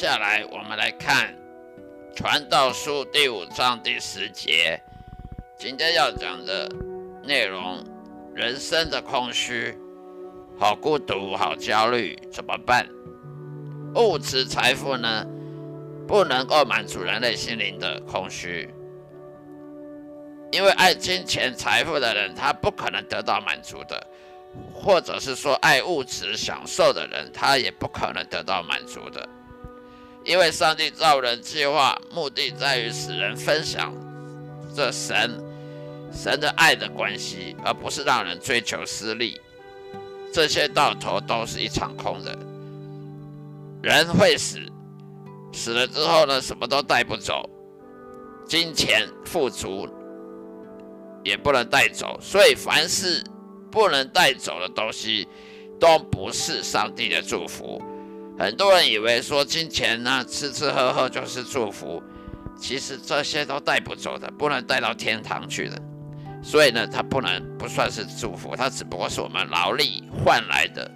接下来我们来看《传道书》第五章第十节，今天要讲的内容：人生的空虚，好孤独，好焦虑，怎么办？物质财富呢，不能够满足人类心灵的空虚，因为爱金钱财富的人，他不可能得到满足的；或者是说爱物质享受的人，他也不可能得到满足的。因为上帝造人计划目的在于使人分享这神神的爱的关系，而不是让人追求私利。这些到头都是一场空的。人会死，死了之后呢，什么都带不走，金钱富足也不能带走。所以，凡是不能带走的东西，都不是上帝的祝福。很多人以为说金钱呢，吃吃喝喝就是祝福，其实这些都带不走的，不能带到天堂去的。所以呢，它不能不算是祝福，它只不过是我们劳力换来的，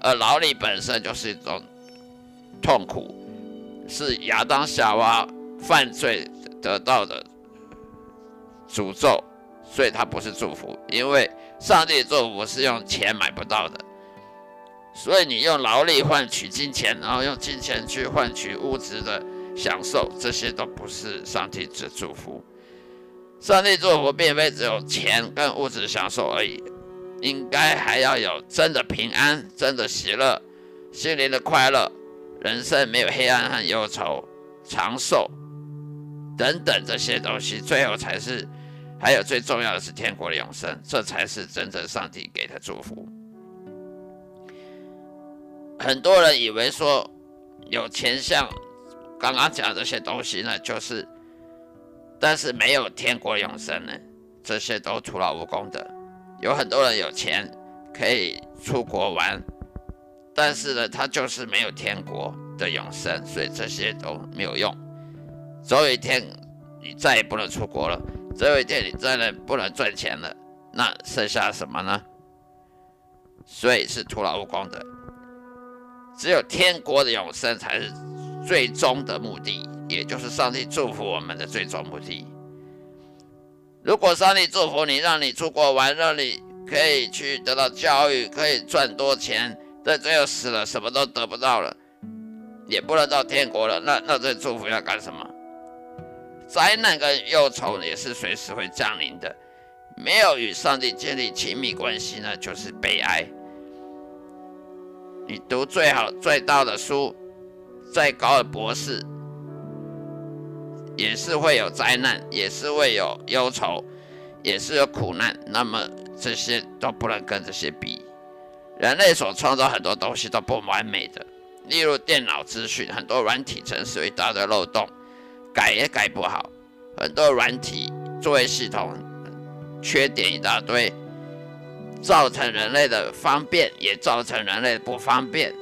而劳力本身就是一种痛苦，是亚当夏娃犯罪得到的诅咒，所以它不是祝福，因为上帝的祝福是用钱买不到的。所以你用劳力换取金钱，然后用金钱去换取物质的享受，这些都不是上帝之祝福。上帝祝福并非只有钱跟物质享受而已，应该还要有真的平安、真的喜乐、心灵的快乐、人生没有黑暗和忧愁、长寿等等这些东西。最后才是，还有最重要的是天国的永生，这才是真正上帝给的祝福。很多人以为说有钱像刚刚讲这些东西呢，就是，但是没有天国永生呢，这些都徒劳无功的。有很多人有钱可以出国玩，但是呢，他就是没有天国的永生，所以这些都没有用。总有一天你再也不能出国了，总有一天你真的不能赚钱了，那剩下什么呢？所以是徒劳无功的。只有天国的永生才是最终的目的，也就是上帝祝福我们的最终目的。如果上帝祝福你，让你出国玩，让你可以去得到教育，可以赚多钱，但最后死了，什么都得不到了，也不能到天国了，那那这祝福要干什么？灾难跟忧愁也是随时会降临的，没有与上帝建立亲密关系呢，就是悲哀。你读最好最大的书，再高的博士，也是会有灾难，也是会有忧愁，也是有苦难。那么这些都不能跟这些比。人类所创造很多东西都不完美的，例如电脑资讯，很多软体程式一大堆漏洞，改也改不好。很多软体作为系统，缺点一大堆。造成人类的方便，也造成人类的不方便，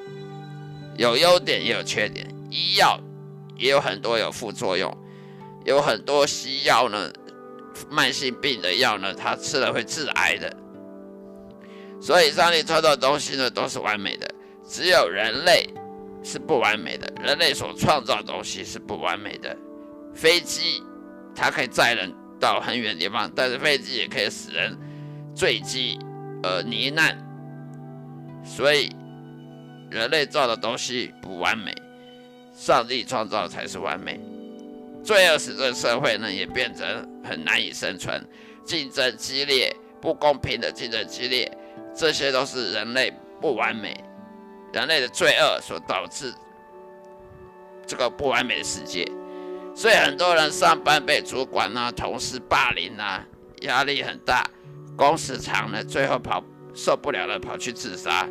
有优点也有缺点。医药也有很多有副作用，有很多西药呢，慢性病的药呢，它吃了会致癌的。所以上帝创造的东西呢，都是完美的，只有人类是不完美的。人类所创造的东西是不完美的。飞机它可以载人到很远的地方，但是飞机也可以使人坠机。呃，罹难，所以人类造的东西不完美，上帝创造才是完美。罪恶使这个社会呢，也变成很难以生存，竞争激烈，不公平的竞争激烈，这些都是人类不完美，人类的罪恶所导致这个不完美的世界。所以很多人上班被主管啊、同事霸凌啊，压力很大。工时长了，最后跑受不了了，跑去自杀。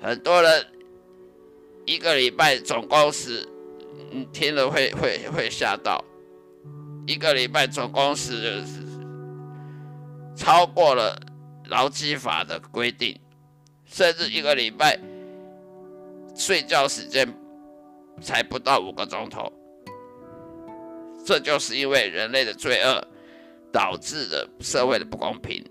很多人一个礼拜总工时，你听了会会会吓到。一个礼拜总工时超过了劳基法的规定，甚至一个礼拜睡觉时间才不到五个钟头。这就是因为人类的罪恶。导致的社会的不公平。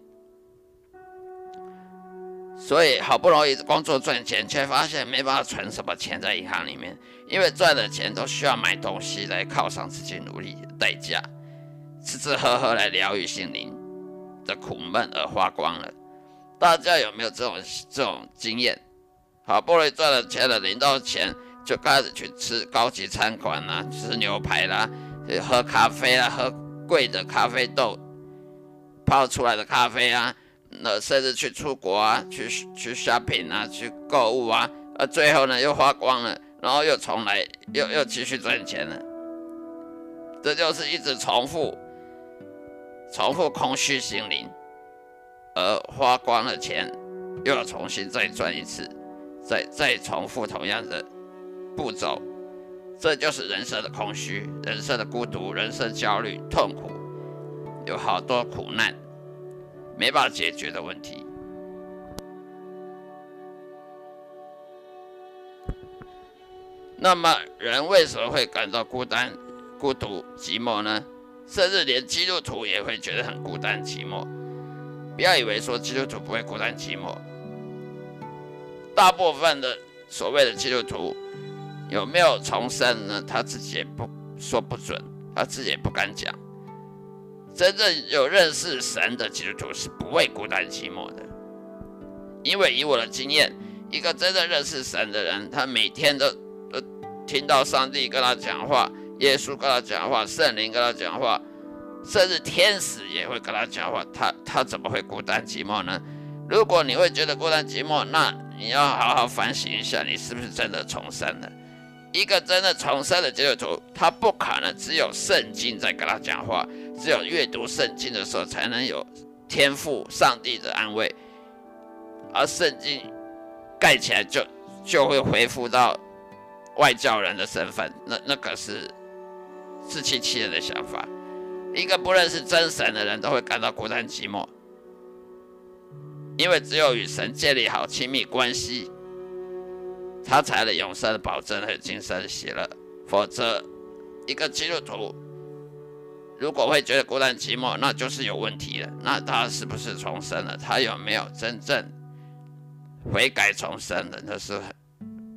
所以好不容易工作赚钱，却发现没办法存什么钱在银行里面，因为赚的钱都需要买东西来犒赏自己努力的代价，吃吃喝喝来疗愈心灵的苦闷而花光了。大家有没有这种这种经验？好不容易赚了钱了，领到钱就开始去吃高级餐馆啦，吃牛排啦，喝咖啡啦，喝贵的咖啡豆泡出来的咖啡啊。那甚至去出国啊，去去 shopping 啊，去购物啊，而最后呢又花光了，然后又重来，又又继续赚钱了。这就是一直重复、重复空虚心灵，而花光了钱，又要重新再赚一次，再再重复同样的步骤。这就是人生的空虚，人生的孤独，人生焦虑、痛苦，有好多苦难。没办法解决的问题。那么，人为什么会感到孤单、孤独、寂寞呢？甚至连基督徒也会觉得很孤单、寂寞。不要以为说基督徒不会孤单、寂寞。大部分的所谓的基督徒有没有重生呢？他自己也不说不准，他自己也不敢讲。真正有认识神的基督徒是不会孤单寂寞的，因为以我的经验，一个真正认识神的人，他每天都都听到上帝跟他讲话，耶稣跟他讲话，圣灵跟他讲话，甚至天使也会跟他讲话，他他怎么会孤单寂寞呢？如果你会觉得孤单寂寞，那你要好好反省一下，你是不是真的重生了？一个真的重生的基督徒，他不可能只有圣经在跟他讲话。只有阅读圣经的时候，才能有天赋上帝的安慰，而圣经盖起来就就会恢复到外教人的身份，那那可是自欺欺人的想法。一个不认识真神的人都会感到孤单寂寞，因为只有与神建立好亲密关系，他才能永生的保证和今生的喜乐。否则，一个基督徒。如果会觉得孤单寂寞，那就是有问题了。那他是不是重生了？他有没有真正悔改重生的？那是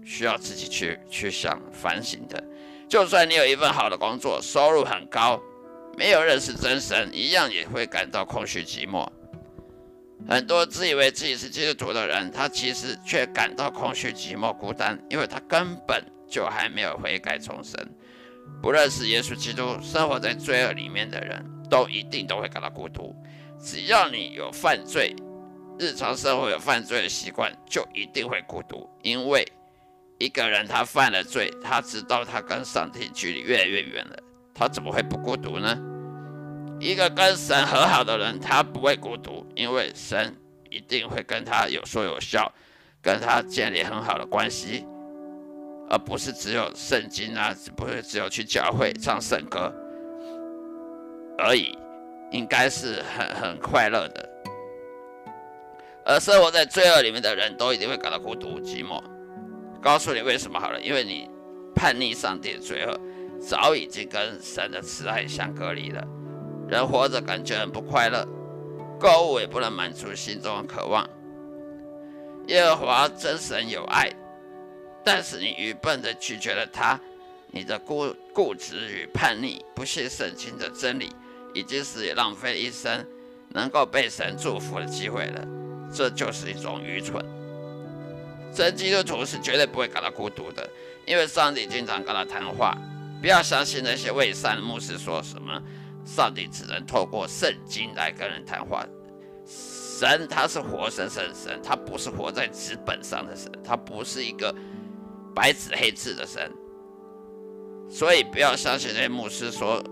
需要自己去去想反省的。就算你有一份好的工作，收入很高，没有认识真神，一样也会感到空虚寂寞。很多自以为自己是基督徒的人，他其实却感到空虚寂寞、孤单，因为他根本就还没有悔改重生。不认识耶稣基督、生活在罪恶里面的人，都一定都会感到孤独。只要你有犯罪，日常生活有犯罪的习惯，就一定会孤独。因为一个人他犯了罪，他知道他跟上帝距离越来越远了，他怎么会不孤独呢？一个跟神和好的人，他不会孤独，因为神一定会跟他有说有笑，跟他建立很好的关系。而不是只有圣经啊，不是只有去教会唱圣歌而已，应该是很很快乐的。而生活在罪恶里面的人都一定会感到孤独寂寞。告诉你为什么好了，因为你叛逆上帝的罪恶，早已经跟神的慈爱相隔离了。人活着感觉很不快乐，购物也不能满足心中的渴望。耶和华真神有爱。但是你愚笨的拒绝了他，你的固固执与叛逆，不信圣经的真理，已经是你浪费一生能够被神祝福的机会了。这就是一种愚蠢。真基督徒是绝对不会感到孤独的，因为上帝经常跟他谈话。不要相信那些伪善的牧师说什么，上帝只能透过圣经来跟人谈话。神他是活生生的神，他不是活在纸本上的神，他不是一个。白纸黑字的神，所以不要相信那些牧师说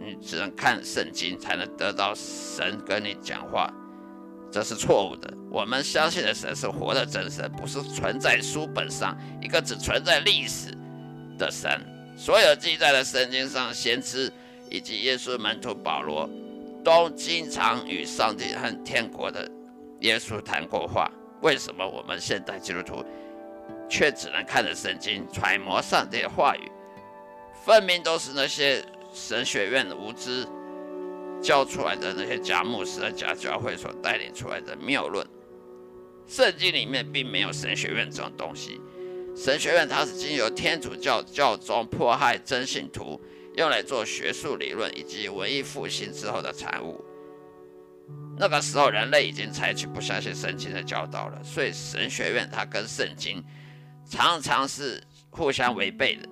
你只能看圣经才能得到神跟你讲话，这是错误的。我们相信的神是活的真神，不是存在书本上一个只存在历史的神。所有记载的圣经上，先知以及耶稣门徒保罗都经常与上帝和天国的耶稣谈过话。为什么我们现代基督徒？却只能看着圣经揣摩上帝的话语，分明都是那些神学院的无知教出来的那些假牧师、假教会所带领出来的谬论。圣经里面并没有神学院这种东西。神学院它是经由天主教教宗迫害真信徒，用来做学术理论以及文艺复兴之后的产物。那个时候，人类已经采取不相信圣经的教导了，所以神学院它跟圣经常常是互相违背的，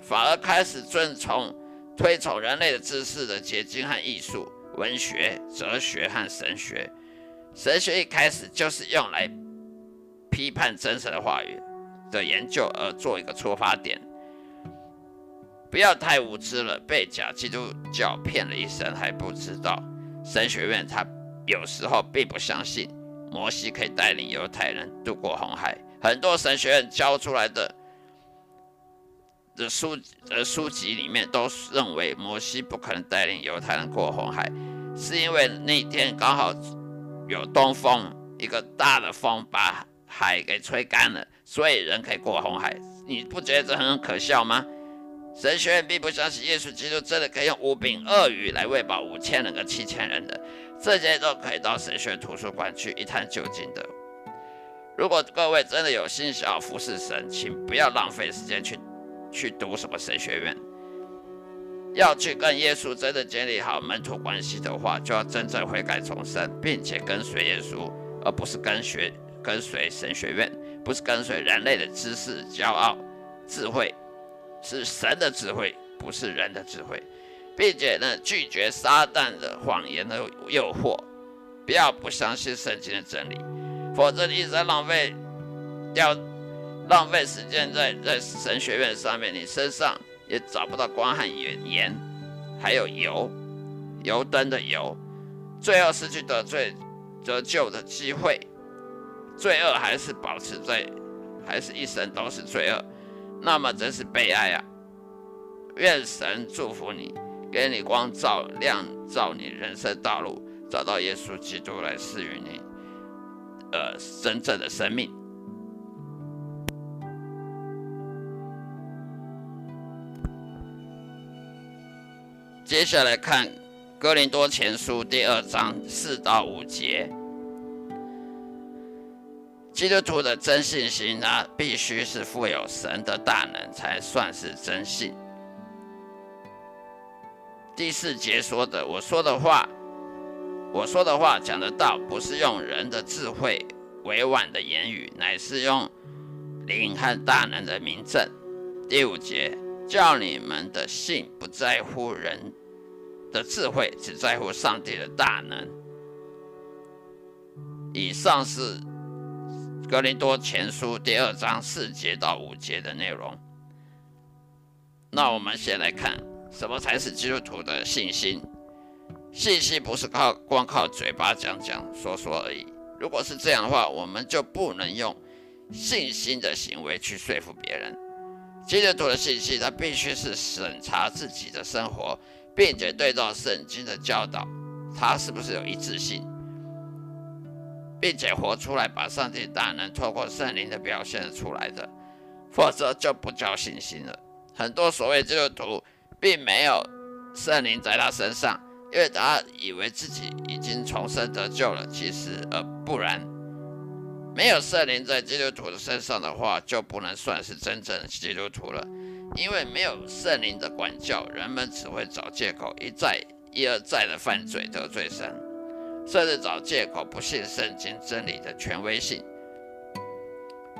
反而开始遵从、推崇人类的知识的结晶和艺术、文学、哲学和神学。神学一开始就是用来批判真神的话语的研究而做一个出发点。不要太无知了，被假基督教骗了一生还不知道，神学院他。有时候并不相信摩西可以带领犹太人渡过红海。很多神学院教出来的的书呃书籍里面都认为摩西不可能带领犹太人过红海，是因为那天刚好有东风，一个大的风把海给吹干了，所以人可以过红海。你不觉得这很可笑吗？神学院并不相信耶稣基督真的可以用五饼鳄鱼来喂饱五千人和七千人的。这些都可以到神学图书馆去一探究竟的。如果各位真的有心想要服侍神，请不要浪费时间去去读什么神学院。要去跟耶稣真的建立好门徒关系的话，就要真正悔改重生，并且跟随耶稣，而不是跟学跟随神学院，不是跟随人类的知识、骄傲、智慧，是神的智慧，不是人的智慧。并且呢，拒绝撒旦的谎言的诱惑，不要不相信圣经的真理，否则你一直在浪费掉浪费时间在在神学院上面，你身上也找不到光和盐盐，还有油油灯的油，最后失去得罪得救的机会，罪恶还是保持在，还是一生都是罪恶，那么真是悲哀啊！愿神祝福你。给你光照亮，照你人生道路，找到耶稣基督来赐予你，呃，真正的生命。接下来看《哥林多前书》第二章四到五节，基督徒的真信心呢，必须是富有神的大能，才算是真信。第四节说的，我说的话，我说的话讲的道，不是用人的智慧委婉的言语，乃是用灵和大能的名证。第五节叫你们的信不在乎人的智慧，只在乎上帝的大能。以上是格林多前书第二章四节到五节的内容。那我们先来看。什么才是基督徒的信心？信心不是靠光靠嘴巴讲讲说说而已。如果是这样的话，我们就不能用信心的行为去说服别人。基督徒的信心，他必须是审查自己的生活，并且对照圣经的教导，他是不是有一致性，并且活出来，把上帝大能透过圣灵的表现出来的，否则就不叫信心了。很多所谓基督徒。并没有圣灵在他身上，因为他以为自己已经重生得救了。其实，而不然，没有圣灵在基督徒的身上的话，就不能算是真正的基督徒了。因为没有圣灵的管教，人们只会找借口，一再一而再的犯罪得罪神，甚至找借口不信圣经真理的权威性。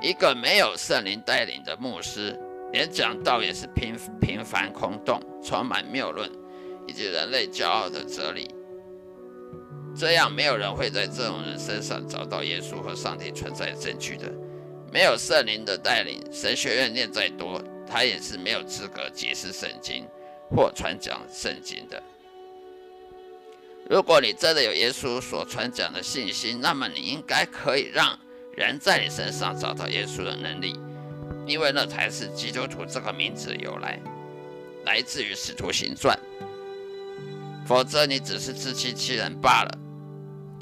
一个没有圣灵带领的牧师。连讲道也是平平凡空洞，充满谬论以及人类骄傲的哲理。这样没有人会在这种人身上找到耶稣和上帝存在的证据的。没有圣灵的带领，神学院念再多，他也是没有资格解释圣经或传讲圣经的。如果你真的有耶稣所传讲的信心，那么你应该可以让人在你身上找到耶稣的能力。因为那才是基督徒这个名字由来，来自于使徒行传。否则你只是自欺欺人罢了，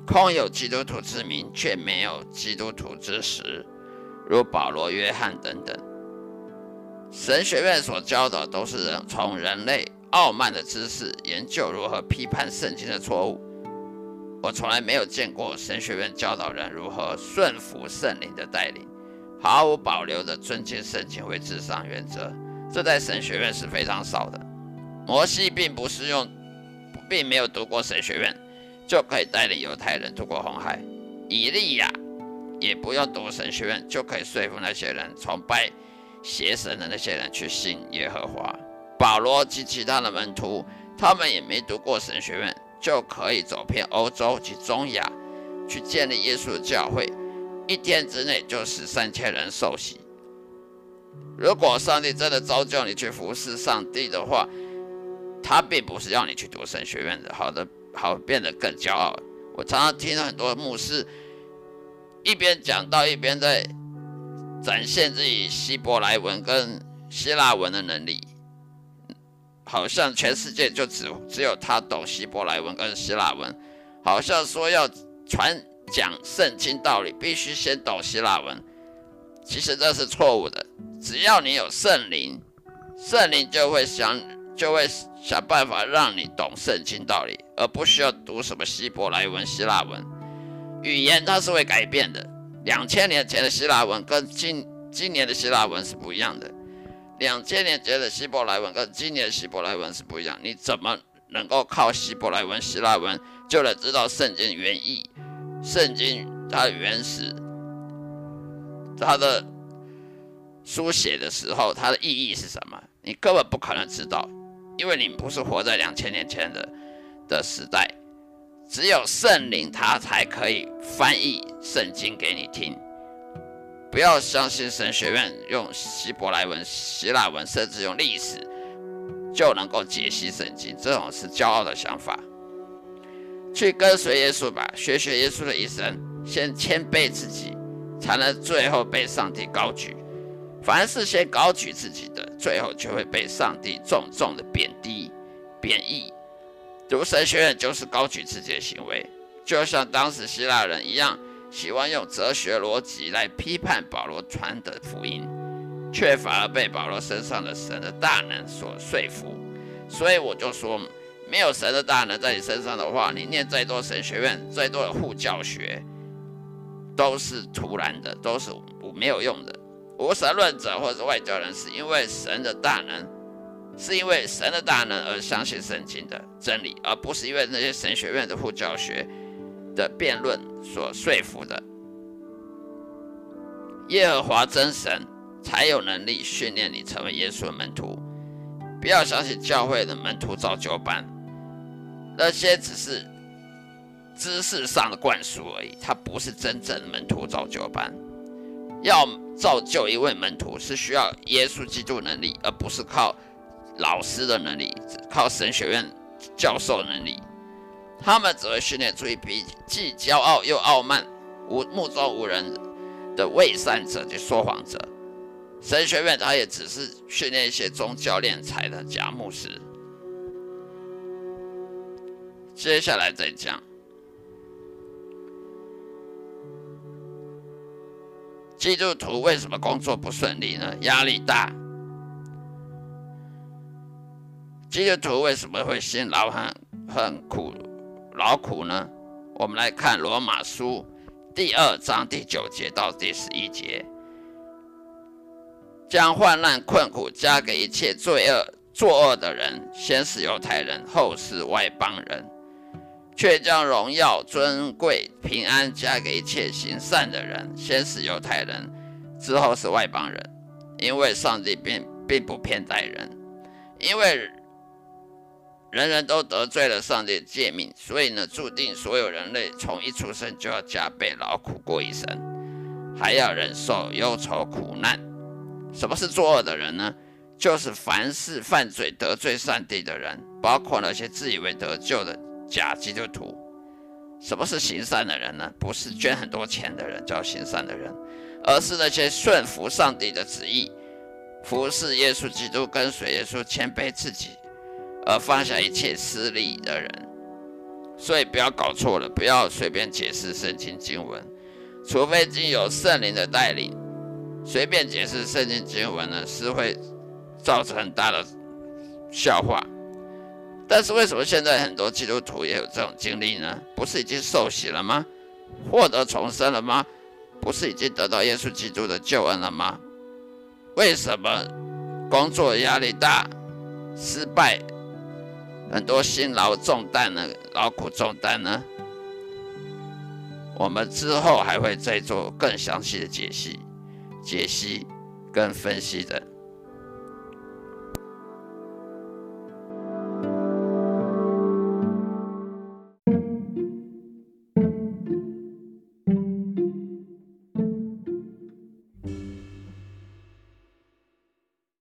空有基督徒之名，却没有基督徒之实，如保罗、约翰等等。神学院所教的都是人从人类傲慢的知识研究如何批判圣经的错误。我从来没有见过神学院教导人如何顺服圣灵的带领，毫无保留地尊敬圣经为至上原则。这在神学院是非常少的。摩西并不是用，并没有读过神学院，就可以带领犹太人渡过红海。以利亚也不用读神学院，就可以说服那些人崇拜邪神的那些人去信耶和华。保罗及其他的门徒，他们也没读过神学院。就可以走遍欧洲及中亚，去建立耶稣的教会，一天之内就使三千人受洗。如果上帝真的召叫你去服侍上帝的话，他并不是要你去读神学院的，好的，好变得更骄傲。我常常听到很多牧师一边讲到一边在展现自己希伯来文跟希腊文的能力。好像全世界就只只有他懂希伯来文跟希腊文，好像说要传讲圣经道理，必须先懂希腊文。其实这是错误的。只要你有圣灵，圣灵就会想就会想办法让你懂圣经道理，而不需要读什么希伯来文、希腊文。语言它是会改变的。两千年前的希腊文跟今今年的希腊文是不一样的。两千年前的希伯来文跟今年的希伯来文是不一样，你怎么能够靠希伯来文、希腊文就能知道圣经原意？圣经它原始，它的书写的时候，它的意义是什么？你根本不可能知道，因为你不是活在两千年前的的时代。只有圣灵，他才可以翻译圣经给你听。不要相信神学院用希伯来文、希腊文，甚至用历史就能够解析圣经，这种是骄傲的想法。去跟随耶稣吧，学学耶稣的一生，先谦卑自己，才能最后被上帝高举。凡是先高举自己的，最后就会被上帝重重的贬低、贬义。读神学院就是高举自己的行为，就像当时希腊人一样。喜欢用哲学逻辑来批判保罗传的福音，却反而被保罗身上的神的大能所说服。所以我就说，没有神的大能在你身上的话，你念再多神学院、再多的护教学，都是徒然的，都是没有用的。无神论者或者外教人，是因为神的大能，是因为神的大能而相信圣经的真理，而不是因为那些神学院的护教学。的辩论所说服的，耶和华真神才有能力训练你成为耶稣的门徒。不要相信教会的门徒造就班，那些只是知识上的灌输而已，它不是真正的门徒造就班。要造就一位门徒，是需要耶稣基督能力，而不是靠老师的能力，靠神学院教授能力。他们只会训练出一批既骄傲又傲慢、无目中无人的伪善者及说谎者。神学院他也只是训练一些宗教敛财的假牧师。接下来再讲，基督徒为什么工作不顺利呢？压力大。基督徒为什么会辛劳很很苦？劳苦呢？我们来看罗马书第二章第九节到第十一节，将患难困苦加给一切罪恶作恶的人，先是犹太人，后是外邦人；却将荣耀、尊贵、平安加给一切行善的人，先是犹太人，之后是外邦人。因为上帝并并不偏待人，因为。人人都得罪了上帝的诫命，所以呢，注定所有人类从一出生就要加倍劳苦过一生，还要忍受忧愁苦难。什么是作恶的人呢？就是凡是犯罪得罪上帝的人，包括那些自以为得救的假基督徒。什么是行善的人呢？不是捐很多钱的人叫行善的人，而是那些顺服上帝的旨意，服侍耶稣基督，跟随耶稣，谦卑自己。而放下一切私利的人，所以不要搞错了，不要随便解释圣经经文，除非经有圣灵的带领。随便解释圣经经文呢，是会造成很大的笑话。但是为什么现在很多基督徒也有这种经历呢？不是已经受洗了吗？获得重生了吗？不是已经得到耶稣基督的救恩了吗？为什么工作压力大、失败，很多辛劳重担呢？劳苦重担呢？我们之后还会再做更详细的解析、解析跟分析的。